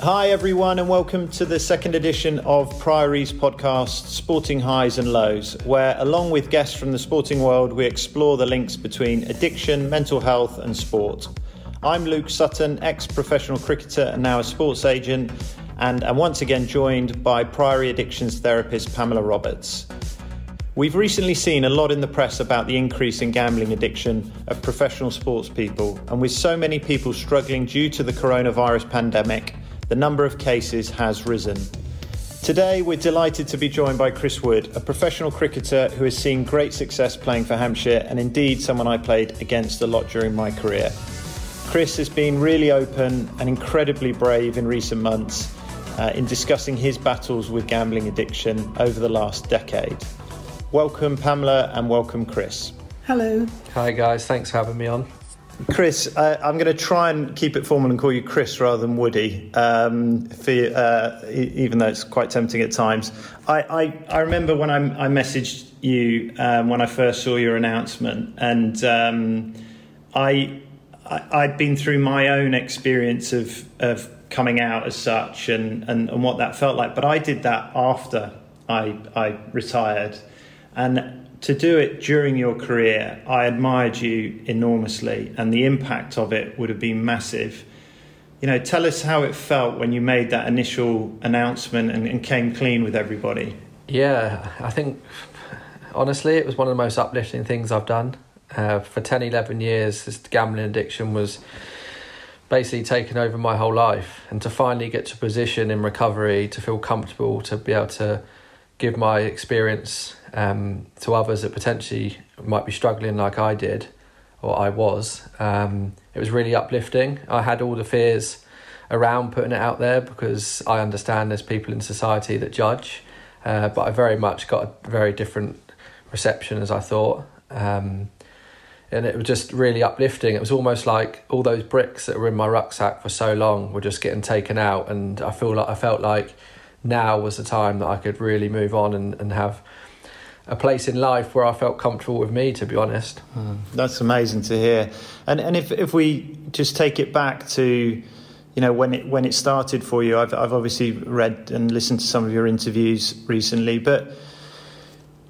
Hi, everyone, and welcome to the second edition of Priory's podcast, Sporting Highs and Lows, where, along with guests from the sporting world, we explore the links between addiction, mental health, and sport. I'm Luke Sutton, ex professional cricketer and now a sports agent, and I'm once again joined by Priory Addictions therapist Pamela Roberts. We've recently seen a lot in the press about the increase in gambling addiction of professional sports people, and with so many people struggling due to the coronavirus pandemic, the number of cases has risen. Today, we're delighted to be joined by Chris Wood, a professional cricketer who has seen great success playing for Hampshire and indeed someone I played against a lot during my career. Chris has been really open and incredibly brave in recent months uh, in discussing his battles with gambling addiction over the last decade. Welcome, Pamela, and welcome, Chris. Hello. Hi, guys. Thanks for having me on. Chris, uh, I'm going to try and keep it formal and call you Chris rather than Woody, um, for, uh, even though it's quite tempting at times. I, I, I remember when I, I messaged you um, when I first saw your announcement, and um, I, I, had been through my own experience of, of coming out as such and, and, and what that felt like, but I did that after I, I retired. And to do it during your career, I admired you enormously, and the impact of it would have been massive. You know, tell us how it felt when you made that initial announcement and, and came clean with everybody. Yeah, I think honestly, it was one of the most uplifting things I've done. Uh, for 10, 11 years, this gambling addiction was basically taken over my whole life. And to finally get to a position in recovery, to feel comfortable, to be able to give my experience um, to others that potentially might be struggling like I did or I was. Um, it was really uplifting. I had all the fears around putting it out there because I understand there's people in society that judge, uh, but I very much got a very different reception as I thought. Um, and it was just really uplifting. It was almost like all those bricks that were in my rucksack for so long were just getting taken out, and I feel like I felt like now was the time that I could really move on and, and have a place in life where I felt comfortable with me, to be honest. Mm, that's amazing to hear. And and if if we just take it back to, you know, when it when it started for you, I've I've obviously read and listened to some of your interviews recently, but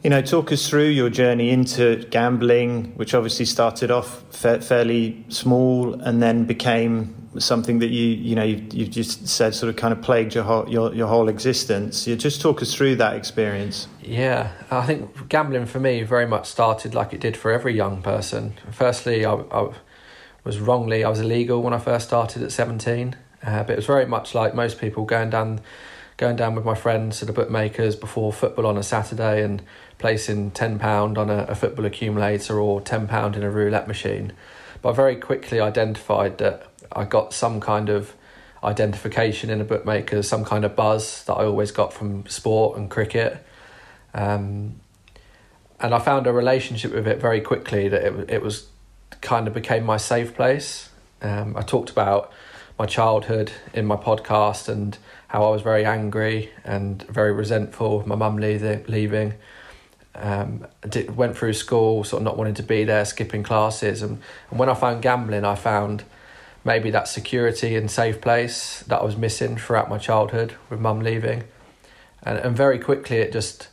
you know, talk us through your journey into gambling, which obviously started off fa- fairly small and then became something that you you know you, you just said sort of kind of plagued your whole your, your whole existence. You just talk us through that experience. Yeah, I think gambling for me very much started like it did for every young person. Firstly, I, I was wrongly I was illegal when I first started at seventeen, uh, but it was very much like most people going down going down with my friends to the bookmakers before football on a Saturday and placing ten pound on a, a football accumulator or ten pound in a roulette machine. But I very quickly identified that I got some kind of identification in a bookmaker, some kind of buzz that I always got from sport and cricket. Um, and I found a relationship with it very quickly that it, it was kind of became my safe place. Um, I talked about my childhood in my podcast and how I was very angry and very resentful of my mum leaving. Um, did, went through school, sort of not wanting to be there, skipping classes, and, and when I found gambling, I found maybe that security and safe place that I was missing throughout my childhood with mum leaving. And, and very quickly it just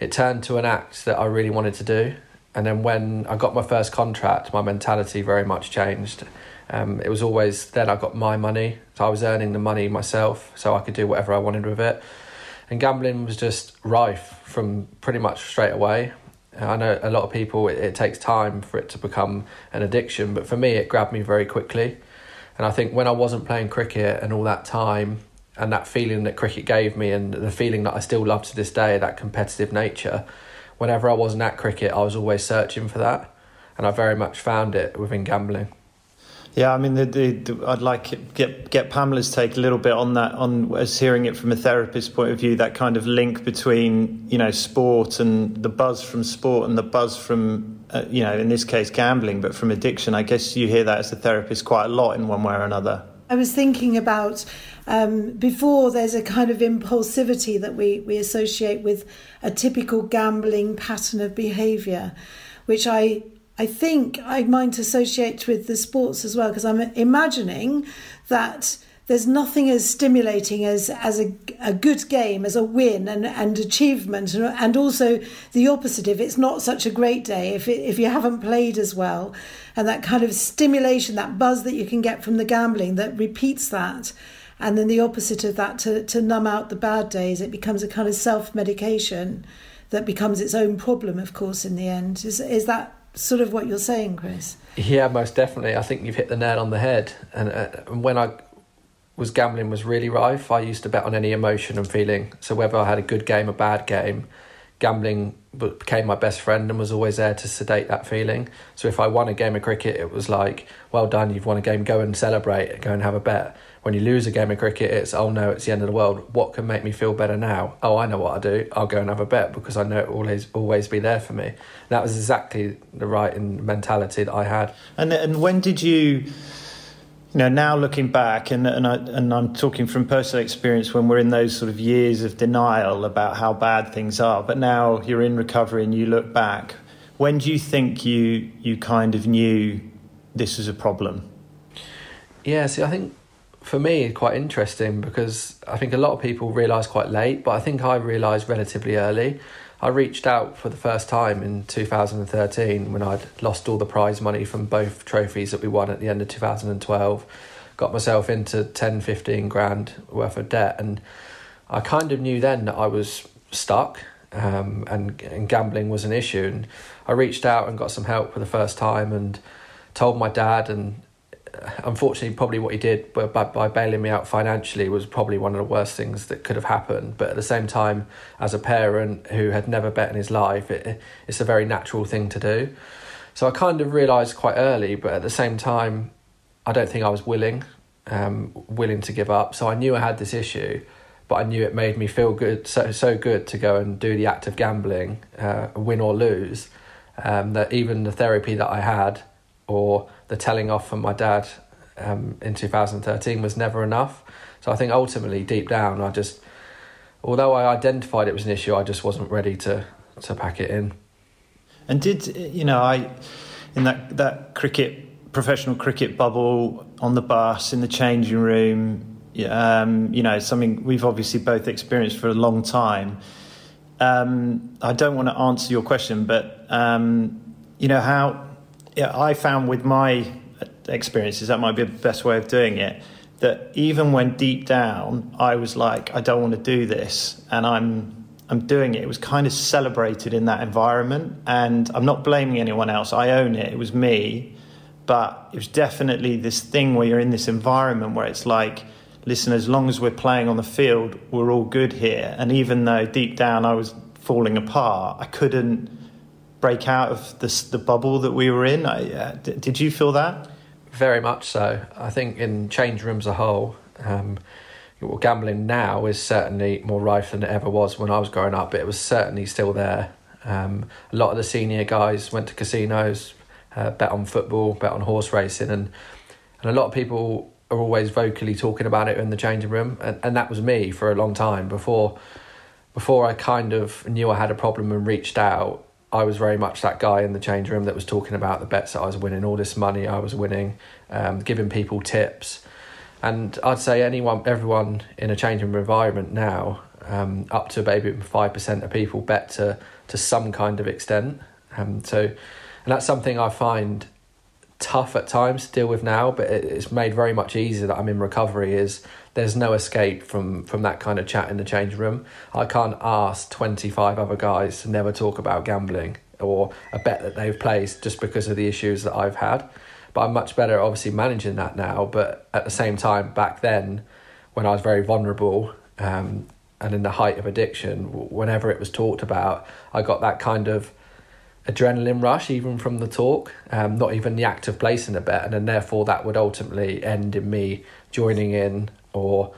it turned to an act that I really wanted to do. And then when I got my first contract, my mentality very much changed. Um, it was always then I got my money, so I was earning the money myself, so I could do whatever I wanted with it. And gambling was just rife from pretty much straight away. I know a lot of people, it, it takes time for it to become an addiction, but for me, it grabbed me very quickly. And I think when I wasn't playing cricket and all that time and that feeling that cricket gave me and the feeling that I still love to this day, that competitive nature, whenever I wasn't at cricket, I was always searching for that. And I very much found it within gambling. Yeah, I mean, the, the, I'd like get get Pamela's take a little bit on that, on as hearing it from a therapist's point of view, that kind of link between you know sport and the buzz from sport and the buzz from uh, you know in this case gambling, but from addiction. I guess you hear that as a therapist quite a lot in one way or another. I was thinking about um, before there's a kind of impulsivity that we, we associate with a typical gambling pattern of behaviour, which I I think I might associate with the sports as well because I'm imagining that there's nothing as stimulating as as a, a good game, as a win and, and achievement, and, and also the opposite if it's not such a great day, if it, if you haven't played as well, and that kind of stimulation, that buzz that you can get from the gambling that repeats that, and then the opposite of that to to numb out the bad days, it becomes a kind of self medication that becomes its own problem, of course, in the end. Is is that sort of what you're saying, Chris? Yeah, most definitely. I think you've hit the nail on the head. And uh, when I was gambling was really rife, I used to bet on any emotion and feeling. So whether I had a good game or bad game, gambling became my best friend and was always there to sedate that feeling. So if I won a game of cricket, it was like, well done, you've won a game, go and celebrate, go and have a bet. When you lose a game of cricket, it's, oh no, it's the end of the world. What can make me feel better now? Oh, I know what I do. I'll go and have a bet because I know it will always, always be there for me. That was exactly the right mentality that I had. And, and when did you you know, now looking back, and and I and I'm talking from personal experience when we're in those sort of years of denial about how bad things are. But now you're in recovery and you look back. When do you think you you kind of knew this was a problem? Yeah, see, I think for me it's quite interesting because I think a lot of people realise quite late, but I think I realised relatively early. I reached out for the first time in 2013 when I'd lost all the prize money from both trophies that we won at the end of 2012. Got myself into 10, 15 grand worth of debt, and I kind of knew then that I was stuck um, and, and gambling was an issue. And I reached out and got some help for the first time and told my dad, and unfortunately, probably what he did by, by bailing me out financially was probably one of the worst things that could have happened. But at the same time, as a parent who had never bet in his life, it, it's a very natural thing to do. So I kind of realised quite early, but at the same time, I don't think I was willing, um, willing to give up. So I knew I had this issue, but I knew it made me feel good, so so good to go and do the act of gambling, uh, win or lose. Um, that even the therapy that I had, or the telling off from my dad um, in 2013 was never enough. So I think ultimately, deep down, I just, although I identified it was an issue, I just wasn't ready to to pack it in. And did you know I, in that that cricket professional cricket bubble on the bus in the changing room, um, you know something we've obviously both experienced for a long time. Um, I don't want to answer your question, but um, you know how yeah, I found with my experiences that might be the best way of doing it. That even when deep down I was like, I don't want to do this, and I'm I'm doing it. It was kind of celebrated in that environment, and I'm not blaming anyone else. I own it. It was me, but it was definitely this thing where you're in this environment where it's like, listen, as long as we're playing on the field, we're all good here. And even though deep down I was falling apart, I couldn't break out of the, the bubble that we were in. I, uh, d- did you feel that? Very much so. I think in change rooms a whole, um, well, gambling now is certainly more rife than it ever was when I was growing up, but it was certainly still there. Um, a lot of the senior guys went to casinos, uh, bet on football, bet on horse racing, and and a lot of people are always vocally talking about it in the changing room, and, and that was me for a long time before before I kind of knew I had a problem and reached out. I was very much that guy in the change room that was talking about the bets that I was winning, all this money I was winning, um, giving people tips. And I'd say anyone, everyone in a changing room environment now, um, up to maybe five percent of people bet to to some kind of extent. Um, so, and that's something I find tough at times to deal with now, but it's made very much easier that I'm in recovery. Is there's no escape from from that kind of chat in the change room. I can't ask 25 other guys to never talk about gambling or a bet that they've placed just because of the issues that I've had. But I'm much better obviously managing that now, but at the same time back then when I was very vulnerable um, and in the height of addiction, whenever it was talked about, I got that kind of adrenaline rush even from the talk, um, not even the act of placing a bet, and then therefore that would ultimately end in me joining in or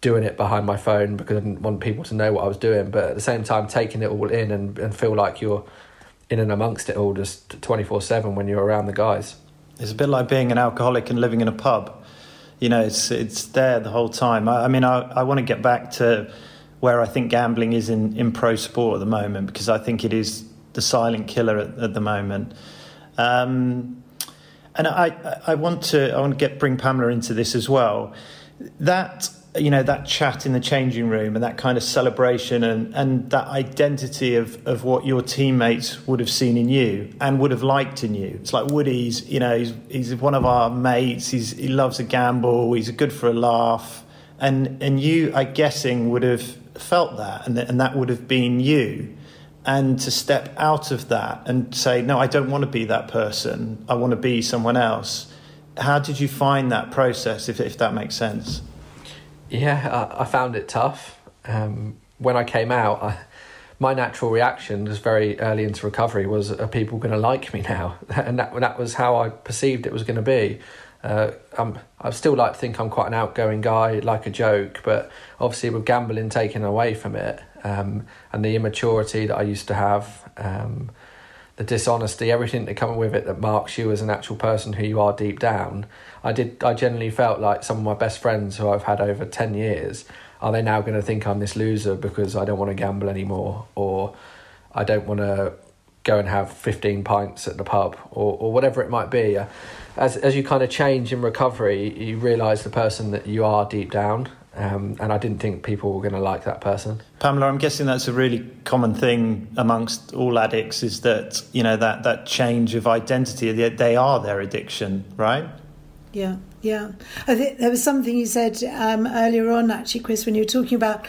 doing it behind my phone because I didn't want people to know what I was doing, but at the same time taking it all in and, and feel like you're in and amongst it all just 24 7 when you're around the guys. It's a bit like being an alcoholic and living in a pub. You know, it's it's there the whole time. I, I mean, I, I want to get back to where I think gambling is in, in pro sport at the moment because I think it is the silent killer at, at the moment. Um, and I, I want to I want to get bring Pamela into this as well that you know that chat in the changing room and that kind of celebration and and that identity of of what your teammates would have seen in you and would have liked in you. It's like woody's you know he's he's one of our mates. He's he loves a gamble. He's good for a laugh. And and you i guessing would have felt that and, and that would have been you. And to step out of that and say no i don't want to be that person. I want to be someone else how did you find that process if, if that makes sense yeah, I, I found it tough. Um, when I came out, I, my natural reaction was very early into recovery was, are people going to like me now? And that, that was how I perceived it was going to be. Uh, I'm, I still like to think I'm quite an outgoing guy, like a joke, but obviously with gambling taken away from it um, and the immaturity that I used to have, um, the dishonesty, everything that comes with it that marks you as an actual person who you are deep down, I did. I generally felt like some of my best friends who I've had over ten years are they now going to think I'm this loser because I don't want to gamble anymore, or I don't want to go and have fifteen pints at the pub, or or whatever it might be. As as you kind of change in recovery, you realise the person that you are deep down. Um, and I didn't think people were going to like that person. Pamela, I'm guessing that's a really common thing amongst all addicts is that you know that that change of identity. They are their addiction, right? Yeah, yeah. I think there was something you said um, earlier on, actually, Chris, when you were talking about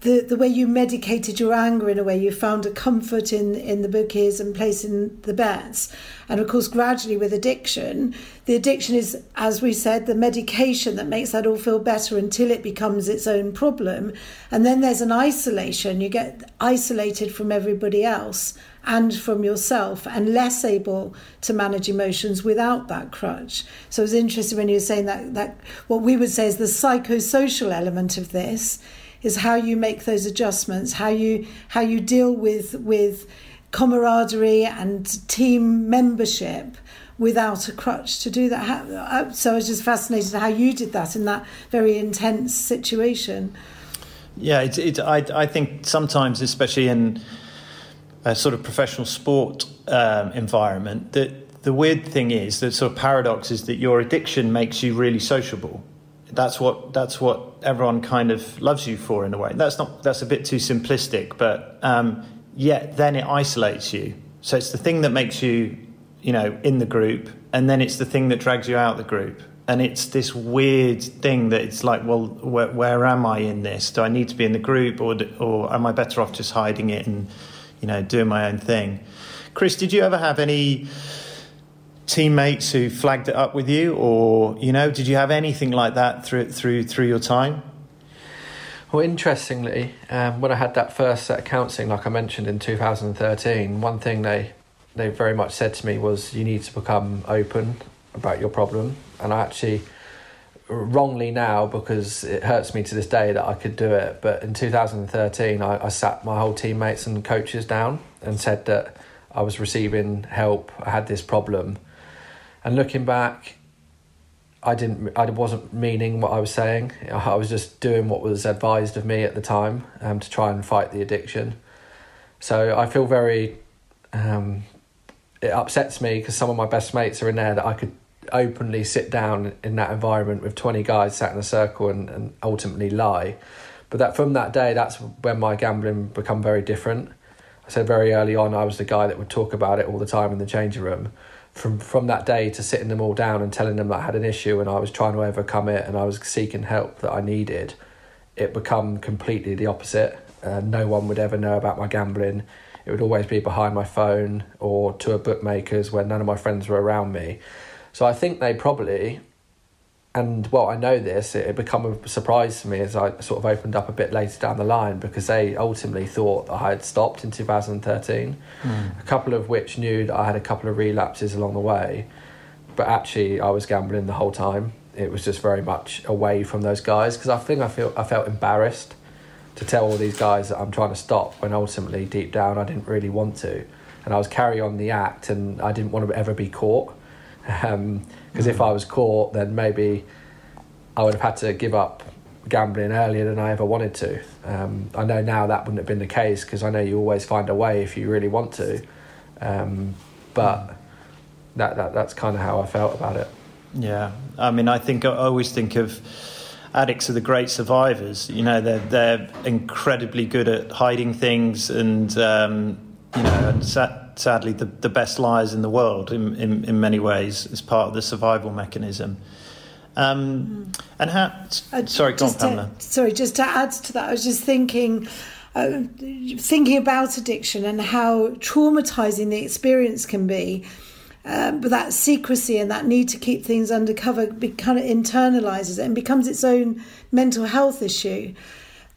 the, the way you medicated your anger in a way. You found a comfort in, in the bookies and placing the bets. And of course, gradually with addiction, the addiction is, as we said, the medication that makes that all feel better until it becomes its own problem. And then there's an isolation. You get isolated from everybody else and from yourself and less able to manage emotions without that crutch. So it was interesting when you were saying that that what we would say is the psychosocial element of this is how you make those adjustments, how you how you deal with with camaraderie and team membership without a crutch to do that. Uh, so I was just fascinated how you did that in that very intense situation. Yeah, it's, it, I, I think sometimes, especially in a sort of professional sport um, environment, that the weird thing is that sort of paradox is that your addiction makes you really sociable. That's what that's what everyone kind of loves you for in a way. That's not that's a bit too simplistic, but um, yet then it isolates you. So it's the thing that makes you, you know, in the group, and then it's the thing that drags you out the group. And it's this weird thing that it's like, well, where, where am I in this? Do I need to be in the group, or or am I better off just hiding it and you know, doing my own thing. Chris, did you ever have any teammates who flagged it up with you, or you know, did you have anything like that through through through your time? Well, interestingly, um, when I had that first set of counselling, like I mentioned in 2013, one thing they they very much said to me was, "You need to become open about your problem," and I actually wrongly now because it hurts me to this day that I could do it. But in 2013, I, I sat my whole teammates and coaches down and said that I was receiving help. I had this problem, and looking back, I didn't. I wasn't meaning what I was saying. I was just doing what was advised of me at the time um, to try and fight the addiction. So I feel very. Um, it upsets me because some of my best mates are in there that I could openly sit down in that environment with 20 guys sat in a circle and, and ultimately lie. But that from that day, that's when my gambling become very different. I said very early on, I was the guy that would talk about it all the time in the changing room. From from that day to sitting them all down and telling them that I had an issue and I was trying to overcome it and I was seeking help that I needed, it become completely the opposite. Uh, no one would ever know about my gambling. It would always be behind my phone or to a bookmaker's where none of my friends were around me. So I think they probably, and well, I know this, it, it become a surprise to me as I sort of opened up a bit later down the line because they ultimately thought that I had stopped in 2013, mm. a couple of which knew that I had a couple of relapses along the way, but actually I was gambling the whole time. It was just very much away from those guys because I think I feel I felt embarrassed to tell all these guys that I'm trying to stop when ultimately deep down I didn't really want to, and I was carry on the act and I didn't want to ever be caught because um, if I was caught, then maybe I would have had to give up gambling earlier than I ever wanted to. Um, I know now that wouldn't have been the case because I know you always find a way if you really want to. Um, but that, that that's kind of how I felt about it. Yeah, I mean, I think I always think of addicts are the great survivors. You know, they're they're incredibly good at hiding things, and um, you know, and sadly, the, the best liars in the world in, in in many ways as part of the survival mechanism. Um, and how? Uh, sorry, go on, Pamela. To, sorry, just to add to that, I was just thinking. Uh, thinking about addiction and how traumatizing the experience can be, um, but that secrecy and that need to keep things undercover kind of internalizes it and becomes its own mental health issue,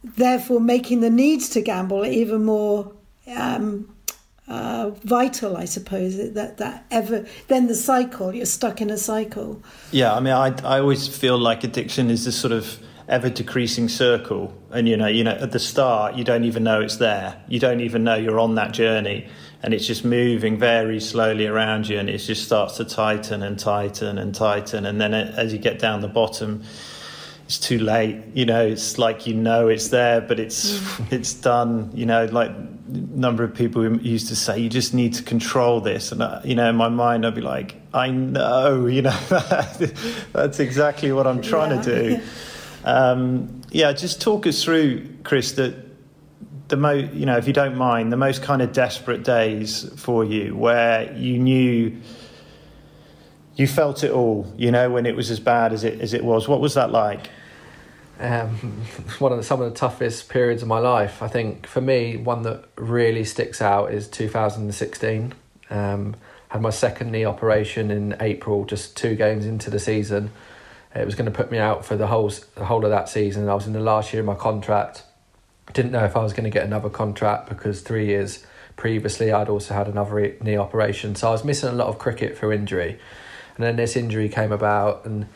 therefore making the need to gamble even more um, uh, vital, I suppose. That that ever then the cycle you're stuck in a cycle. Yeah, I mean, I I always feel like addiction is this sort of ever decreasing circle, and you know, you know, at the start you don't even know it's there. You don't even know you're on that journey, and it's just moving very slowly around you, and it just starts to tighten and tighten and tighten, and then as you get down the bottom it's too late you know it's like you know it's there but it's mm. it's done you know like number of people used to say you just need to control this and uh, you know in my mind i'd be like i know you know that's exactly what i'm trying yeah. to do um, yeah just talk us through chris that the mo you know if you don't mind the most kind of desperate days for you where you knew you felt it all, you know, when it was as bad as it as it was. What was that like? Um, one of the, some of the toughest periods of my life. I think for me, one that really sticks out is 2016. Um, had my second knee operation in April, just two games into the season. It was going to put me out for the whole the whole of that season. I was in the last year of my contract. Didn't know if I was going to get another contract because three years previously I'd also had another knee operation, so I was missing a lot of cricket through injury. And then this injury came about, and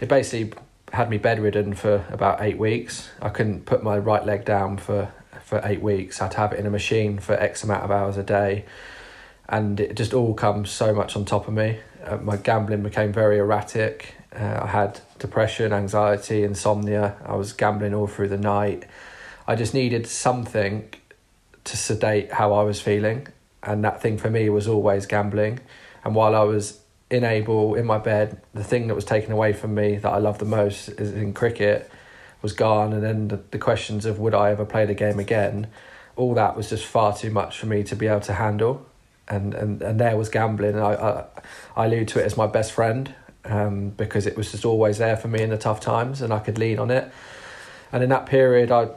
it basically had me bedridden for about eight weeks. I couldn't put my right leg down for, for eight weeks. I had to have it in a machine for X amount of hours a day. And it just all comes so much on top of me. Uh, my gambling became very erratic. Uh, I had depression, anxiety, insomnia. I was gambling all through the night. I just needed something to sedate how I was feeling. And that thing for me was always gambling. And while I was enable in my bed the thing that was taken away from me that I love the most is in cricket was gone and then the, the questions of would I ever play the game again all that was just far too much for me to be able to handle. And and, and there was gambling and I, I, I allude to it as my best friend um, because it was just always there for me in the tough times and I could lean on it. And in that period I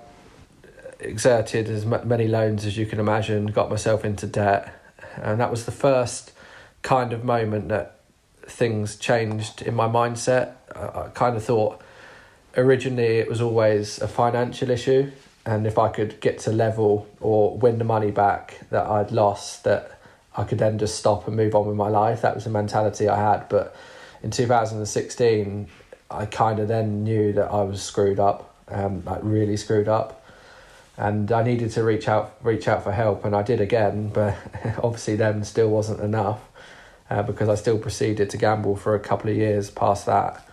exerted as many loans as you can imagine got myself into debt. And that was the first kind of moment that things changed in my mindset. I, I kind of thought originally it was always a financial issue, and if I could get to level or win the money back that I'd lost, that I could then just stop and move on with my life. That was the mentality I had. But in 2016, I kind of then knew that I was screwed up, um, like really screwed up. And I needed to reach out, reach out for help, and I did again. But obviously, then still wasn't enough uh, because I still proceeded to gamble for a couple of years past that.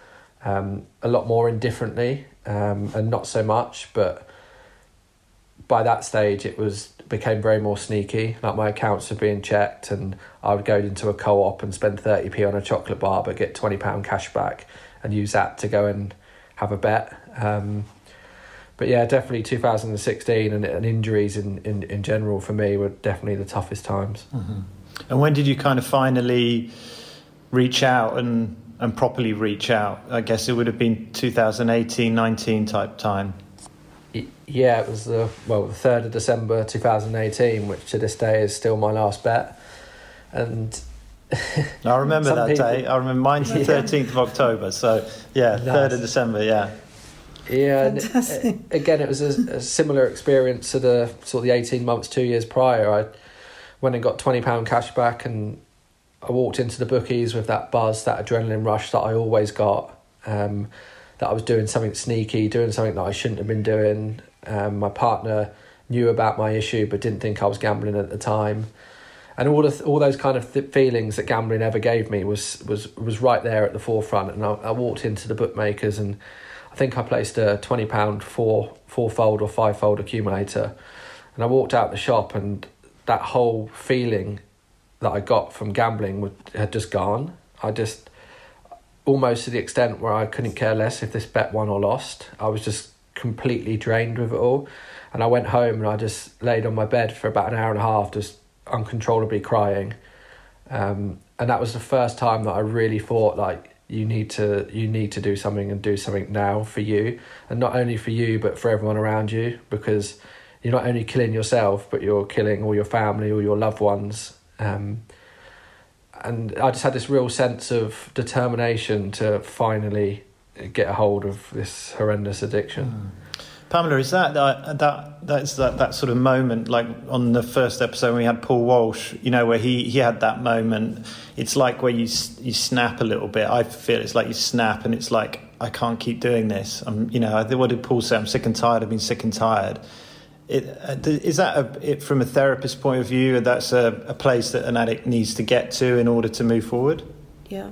Um, a lot more indifferently um, and not so much, but by that stage it was became very more sneaky. Like my accounts were being checked, and I would go into a co-op and spend thirty p on a chocolate bar, but get twenty pound cash back and use that to go and have a bet. Um, but yeah, definitely 2016 and, and injuries in, in, in general for me were definitely the toughest times. Mm-hmm. And when did you kind of finally reach out and, and properly reach out? I guess it would have been 2018, 19 type time. Yeah, it was the well the third of December two thousand eighteen, which to this day is still my last bet. And I remember that people, day. I remember mine's the thirteenth of October. So yeah, third of December. Yeah. Yeah, again, it was a, a, similar experience to the sort of the eighteen months, two years prior. I went and got twenty pound cash back, and I walked into the bookies with that buzz, that adrenaline rush that I always got. Um, that I was doing something sneaky, doing something that I shouldn't have been doing. Um, my partner knew about my issue, but didn't think I was gambling at the time. And all all those kind of th- feelings that gambling ever gave me was was was right there at the forefront. And I, I walked into the bookmakers, and I think I placed a twenty pound four four fold or five fold accumulator. And I walked out the shop, and that whole feeling that I got from gambling would, had just gone. I just almost to the extent where I couldn't care less if this bet won or lost. I was just completely drained with it all. And I went home and I just laid on my bed for about an hour and a half, just uncontrollably crying. Um, and that was the first time that I really thought like you need to you need to do something and do something now for you, and not only for you but for everyone around you because you're not only killing yourself but you're killing all your family all your loved ones. Um, and I just had this real sense of determination to finally get a hold of this horrendous addiction. Mm. Pamela, is that that that that's that, that sort of moment like on the first episode when we had Paul Walsh, you know, where he he had that moment. It's like where you you snap a little bit. I feel it's like you snap, and it's like I can't keep doing this. I'm, you know, what did Paul say? I'm sick and tired. I've been sick and tired. It, uh, is that a, it, from a therapist point of view? That's a, a place that an addict needs to get to in order to move forward. Yeah.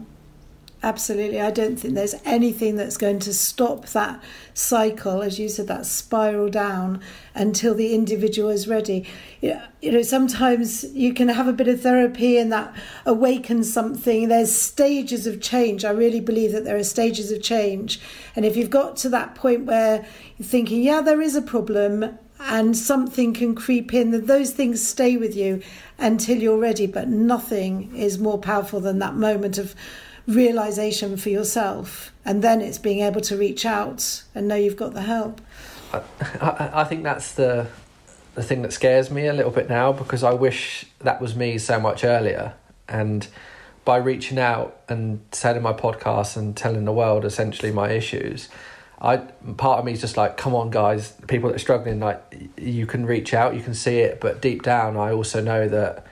Absolutely. I don't think there's anything that's going to stop that cycle, as you said, that spiral down until the individual is ready. You know, sometimes you can have a bit of therapy and that awakens something. There's stages of change. I really believe that there are stages of change. And if you've got to that point where you're thinking, yeah, there is a problem and something can creep in, that those things stay with you until you're ready. But nothing is more powerful than that moment of realization for yourself and then it's being able to reach out and know you've got the help I, I, I think that's the the thing that scares me a little bit now because I wish that was me so much earlier and by reaching out and telling my podcast and telling the world essentially my issues I part of me is just like come on guys people that are struggling like you can reach out you can see it but deep down I also know that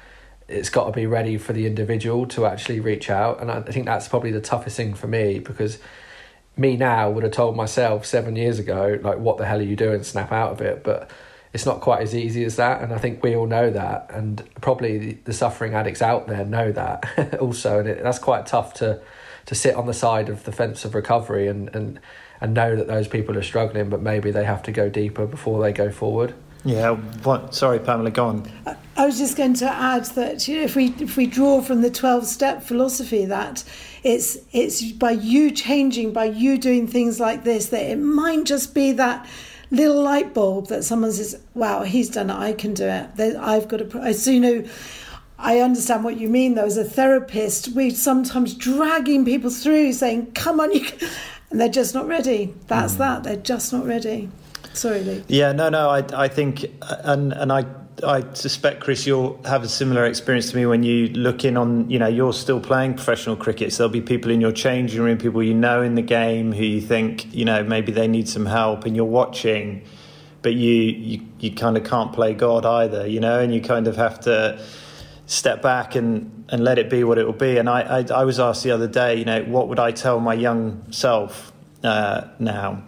it's got to be ready for the individual to actually reach out. And i think that's probably the toughest thing for me because me now would have told myself seven years ago like what the hell are you doing? Snap out of it. But it's not quite as easy as that and i think we all know that and probably the, suffering addicts out there know that also and it, that's quite tough to to sit on the side of the fence of recovery and and and know that those people are struggling but maybe they have to go deeper before they go forward yeah, what? Sorry, Pamela, go on. I was just going to add that you know, if we if we draw from the twelve step philosophy, that it's it's by you changing, by you doing things like this, that it might just be that little light bulb that someone says, "Wow, he's done it. I can do it. I've got a." So you know. I understand what you mean, though. As a therapist, we're sometimes dragging people through, saying, "Come on, you," can... and they're just not ready. That's mm. that. They're just not ready. Sorry, Luke. Yeah, no, no. I, I think, and and I, I suspect, Chris, you'll have a similar experience to me when you look in on, you know, you're still playing professional cricket. So there'll be people in your changing room, people you know in the game who you think, you know, maybe they need some help, and you're watching, but you you, you kind of can't play God either, you know, and you kind of have to step back and, and let it be what it will be. And I, I, I was asked the other day, you know, what would I tell my young self uh, now?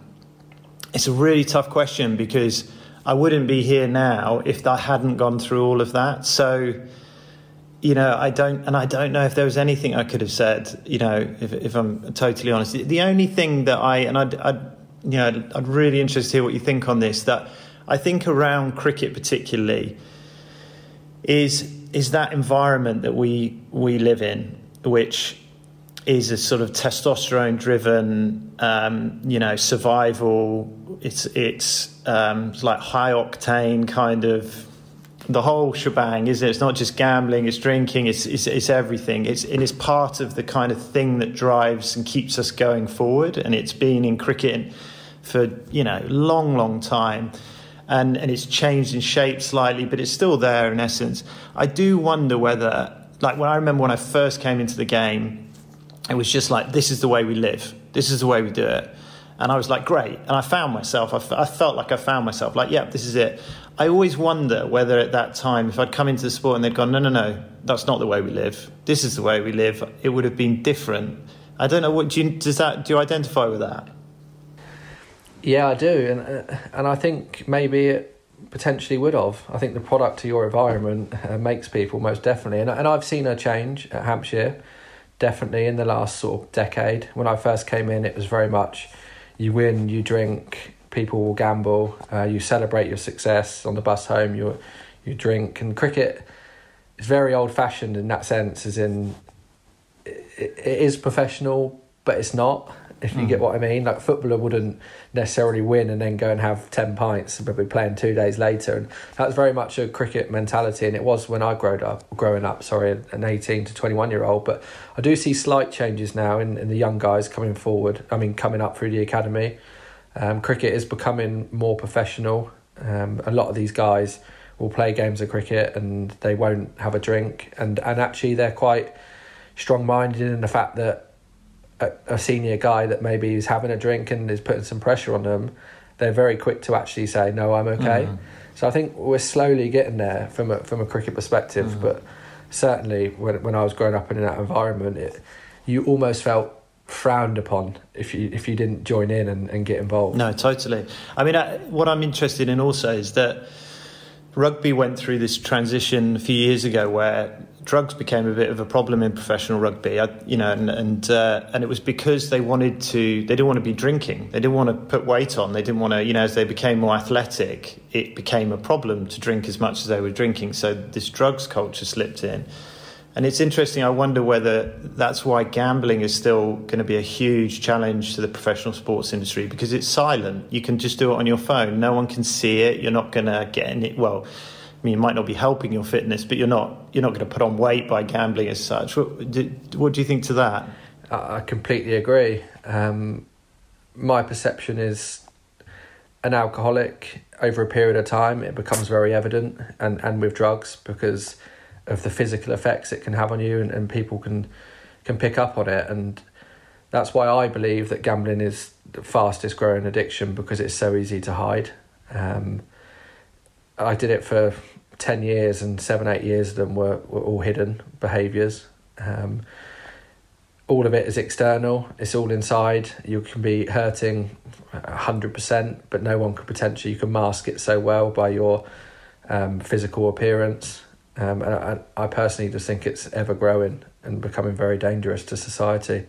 It's a really tough question because I wouldn't be here now if I hadn't gone through all of that. So, you know, I don't, and I don't know if there was anything I could have said. You know, if, if I'm totally honest, the only thing that I and I'd, I'd, you know, I'd really interested to hear what you think on this. That I think around cricket particularly is is that environment that we we live in, which is a sort of testosterone driven, um, you know, survival. It's it's, um, it's like high octane kind of the whole shebang, isn't it? It's not just gambling, it's drinking, it's, it's, it's everything. It's, and it is part of the kind of thing that drives and keeps us going forward. And it's been in cricket for, you know, long, long time. And, and it's changed in shape slightly, but it's still there in essence. I do wonder whether, like when I remember when I first came into the game, it was just like, this is the way we live. This is the way we do it. And I was like, great. And I found myself, I, f- I felt like I found myself, like, yeah, this is it. I always wonder whether at that time, if I'd come into the sport and they'd gone, no, no, no, that's not the way we live. This is the way we live. It would have been different. I don't know what do you does that do you identify with that? Yeah, I do, and uh, and I think maybe it potentially would have. I think the product to your environment uh, makes people most definitely, and and I've seen a change at Hampshire definitely in the last sort of decade. When I first came in, it was very much you win, you drink, people will gamble, uh, you celebrate your success on the bus home, you you drink, and cricket is very old fashioned in that sense, as in it, it is professional, but it's not. If you mm. get what I mean, like a footballer wouldn't necessarily win and then go and have ten pints, but be playing two days later, and that's very much a cricket mentality. And it was when I growed up, growing up, sorry, an eighteen to twenty one year old. But I do see slight changes now in, in the young guys coming forward. I mean, coming up through the academy, um, cricket is becoming more professional. Um, a lot of these guys will play games of cricket and they won't have a drink, and and actually they're quite strong minded in the fact that a, a senior guy that maybe is having a drink and is putting some pressure on them, they're very quick to actually say, "No, I'm okay." Mm. So I think we're slowly getting there from a from a cricket perspective, mm. but certainly when when I was growing up in that environment, it, you almost felt frowned upon if you if you didn't join in and, and get involved. No, totally. I mean, I, what I'm interested in also is that rugby went through this transition a few years ago where drugs became a bit of a problem in professional rugby. I, you know, and and uh, and it was because they wanted to. They didn't want to be drinking. They didn't want to put weight on. They didn't want to. You know, as they became more athletic, it became a problem to drink as much as they were drinking. So this drugs culture slipped in. And it's interesting. I wonder whether that's why gambling is still going to be a huge challenge to the professional sports industry because it's silent. You can just do it on your phone. No one can see it. You're not going to get any. Well, I mean, it might not be helping your fitness, but you're not you're not going to put on weight by gambling as such. What do, what do you think to that? I completely agree. Um, my perception is an alcoholic over a period of time it becomes very evident, and and with drugs because of the physical effects it can have on you, and, and people can can pick up on it, and that's why I believe that gambling is the fastest growing addiction because it's so easy to hide. Um, I did it for 10 years and seven, eight years of them were, were all hidden behaviours. Um, all of it is external, it's all inside. You can be hurting 100%, but no one could potentially, you can mask it so well by your um, physical appearance. Um, and I, I personally just think it's ever growing and becoming very dangerous to society.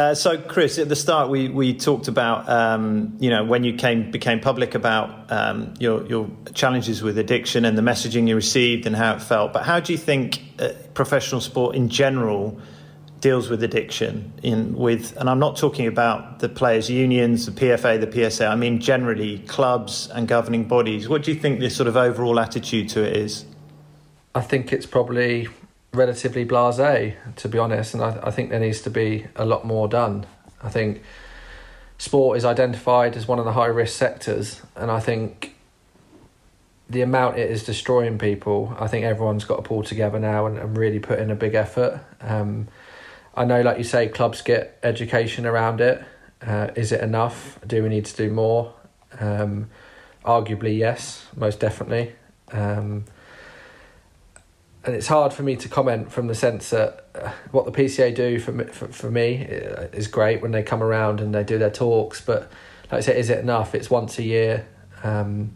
Uh, so, Chris, at the start, we, we talked about um, you know when you came became public about um, your your challenges with addiction and the messaging you received and how it felt. But how do you think uh, professional sport in general deals with addiction? In with, and I'm not talking about the players' unions, the PFA, the PCA. I mean generally clubs and governing bodies. What do you think the sort of overall attitude to it is? I think it's probably relatively blasé, to be honest, and I, I think there needs to be a lot more done. I think sport is identified as one of the high risk sectors, and I think the amount it is destroying people, I think everyone's got to pull together now and, and really put in a big effort. Um, I know, like you say, clubs get education around it. Uh, is it enough? Do we need to do more? Um, arguably, yes, most definitely. Um, and it's hard for me to comment from the sense that uh, what the PCA do for me, for, for me uh, is great when they come around and they do their talks. But like I said, is it enough? It's once a year. Um,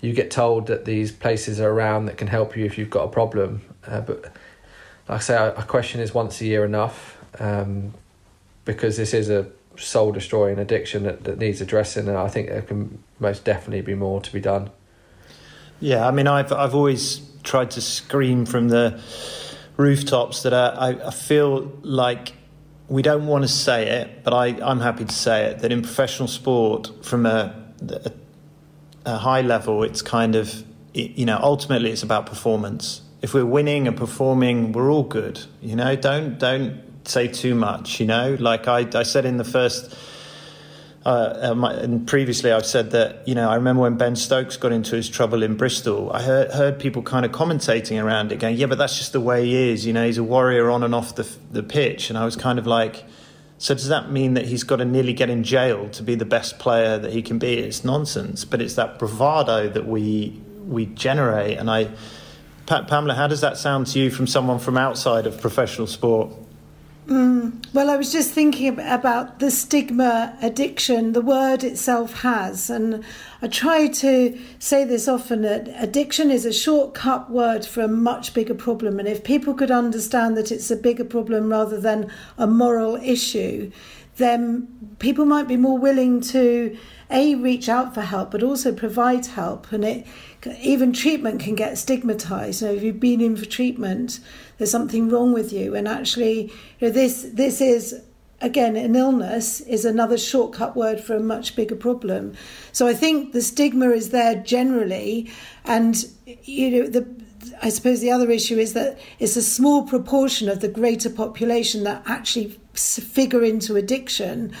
you get told that these places are around that can help you if you've got a problem. Uh, but like I say, a question is once a year enough? Um, because this is a soul destroying addiction that, that needs addressing, and I think there can most definitely be more to be done. Yeah, I mean, I've I've always tried to scream from the rooftops that I, I feel like we don't want to say it, but I, I'm happy to say it that in professional sport, from a, a, a high level, it's kind of, you know, ultimately it's about performance. If we're winning and performing, we're all good. You know, don't don't say too much. You know, like I, I said in the first uh, my, and previously I've said that you know I remember when Ben Stokes got into his trouble in Bristol. I heard, heard people kind of commentating around it, going, "Yeah, but that's just the way he is. You know, he's a warrior on and off the the pitch." And I was kind of like, "So does that mean that he's got to nearly get in jail to be the best player that he can be?" It's nonsense. But it's that bravado that we we generate. And I, Pamela, how does that sound to you from someone from outside of professional sport? Mm. Well, I was just thinking about the stigma addiction the word itself has, and I try to say this often that addiction is a shortcut word for a much bigger problem. And if people could understand that it's a bigger problem rather than a moral issue, then people might be more willing to a reach out for help, but also provide help. And it even treatment can get stigmatized. You know, if you've been in for treatment, there's something wrong with you, and actually, you know, this this is again, an illness is another shortcut word for a much bigger problem. So I think the stigma is there generally, and you know the. I suppose the other issue is that it's a small proportion of the greater population that actually figure into addiction.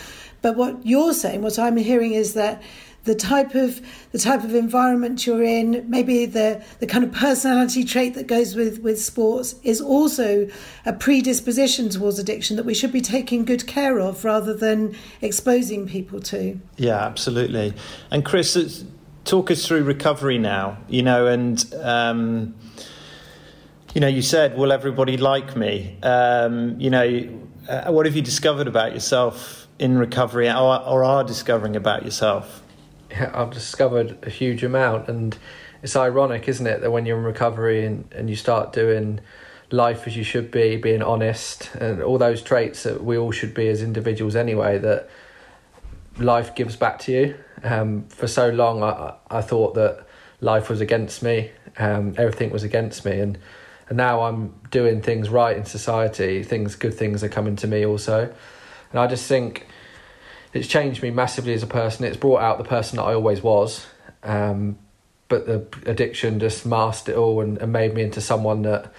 But what you're saying, what I'm hearing is that the type of the type of environment you're in, maybe the the kind of personality trait that goes with with sports is also a predisposition towards addiction that we should be taking good care of rather than exposing people to. Yeah, absolutely. And Chris, talk us through recovery now. You know, and. Um, you know, you said, "Will everybody like me?" Um, you know, uh, what have you discovered about yourself in recovery, or, or are discovering about yourself? I've discovered a huge amount, and it's ironic, isn't it, that when you're in recovery and, and you start doing life as you should be, being honest, and all those traits that we all should be as individuals anyway, that life gives back to you. Um, for so long, I, I thought that life was against me, um, everything was against me, and and now I'm doing things right in society. Things, good things are coming to me also, and I just think it's changed me massively as a person. It's brought out the person that I always was, um, but the addiction just masked it all and, and made me into someone that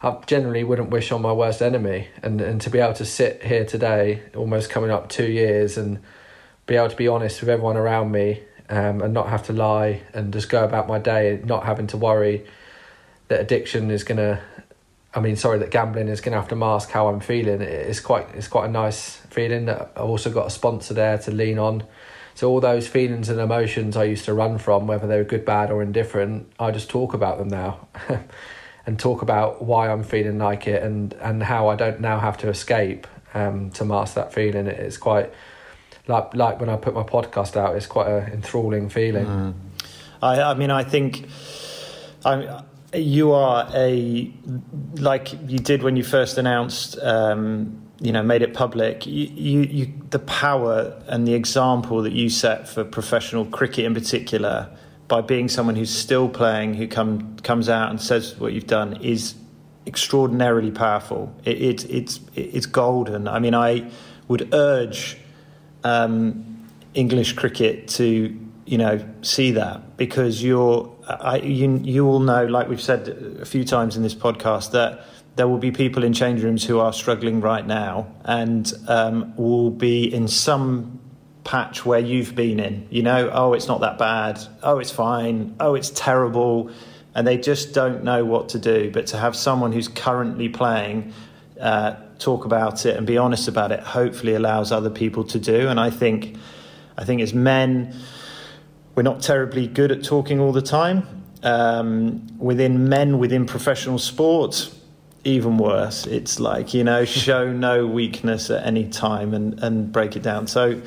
I generally wouldn't wish on my worst enemy. And and to be able to sit here today, almost coming up two years, and be able to be honest with everyone around me, um, and not have to lie, and just go about my day, not having to worry that addiction is gonna I mean, sorry, that gambling is going to have to mask how I'm feeling. It's quite, it's quite a nice feeling. That I've also got a sponsor there to lean on. So all those feelings and emotions I used to run from, whether they were good, bad, or indifferent, I just talk about them now, and talk about why I'm feeling like it, and and how I don't now have to escape um, to mask that feeling. It's quite like like when I put my podcast out. It's quite an enthralling feeling. Mm. I I mean I think I you are a like you did when you first announced um, you know made it public you, you, you the power and the example that you set for professional cricket in particular by being someone who's still playing who come comes out and says what you've done is extraordinarily powerful. It, it it's it's golden. I mean i would urge um, english cricket to you know see that because you're I, you, you all know, like we've said a few times in this podcast, that there will be people in change rooms who are struggling right now and um, will be in some patch where you've been in. You know, oh, it's not that bad. Oh, it's fine. Oh, it's terrible. And they just don't know what to do. But to have someone who's currently playing uh, talk about it and be honest about it hopefully allows other people to do. And I think, I think as men, we're not terribly good at talking all the time. Um, within men, within professional sport, even worse. It's like, you know, show no weakness at any time and, and break it down. So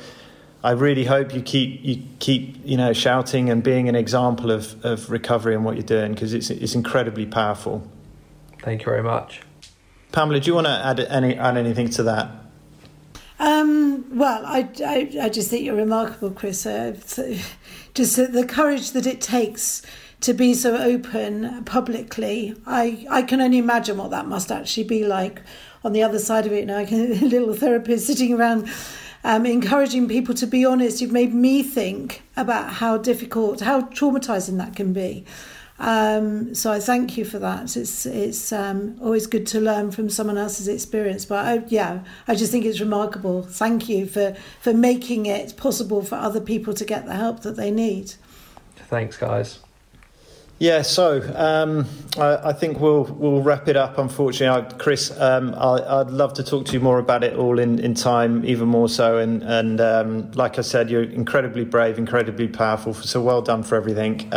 I really hope you keep you keep, you know, shouting and being an example of, of recovery and what you're doing because it's it's incredibly powerful. Thank you very much. Pamela, do you want to add any add anything to that? Um, well, I, I, I, just think you're remarkable, Chris. Uh, just the courage that it takes to be so open publicly. I, I can only imagine what that must actually be like on the other side of it. Now, I can, a little therapist sitting around um, encouraging people to be honest. You've made me think about how difficult, how traumatizing that can be. Um, so I thank you for that. It's it's um, always good to learn from someone else's experience. But I, yeah, I just think it's remarkable. Thank you for for making it possible for other people to get the help that they need. Thanks, guys. Yeah, so um, I, I, think we'll we'll wrap it up. Unfortunately, I, Chris, um, I, would love to talk to you more about it all in, in time, even more so. And and um, like I said, you're incredibly brave, incredibly powerful. So well done for everything.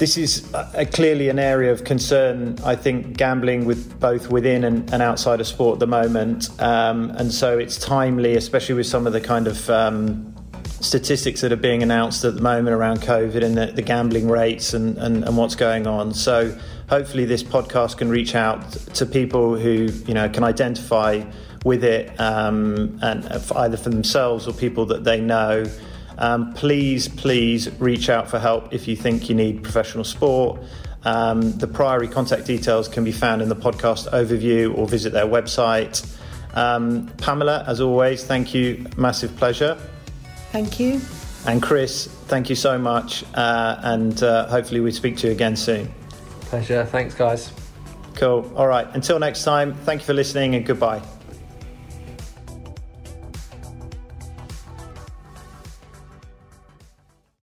This is a, clearly an area of concern. I think gambling with both within and, and outside of sport at the moment, um, and so it's timely, especially with some of the kind of um, statistics that are being announced at the moment around COVID and the, the gambling rates and, and, and what's going on. So hopefully, this podcast can reach out to people who you know can identify with it, um, and either for themselves or people that they know. Um, please, please reach out for help if you think you need professional support. Um, the Priory contact details can be found in the podcast overview or visit their website. Um, Pamela, as always, thank you. Massive pleasure. Thank you. And Chris, thank you so much. Uh, and uh, hopefully, we speak to you again soon. Pleasure. Thanks, guys. Cool. All right. Until next time, thank you for listening and goodbye.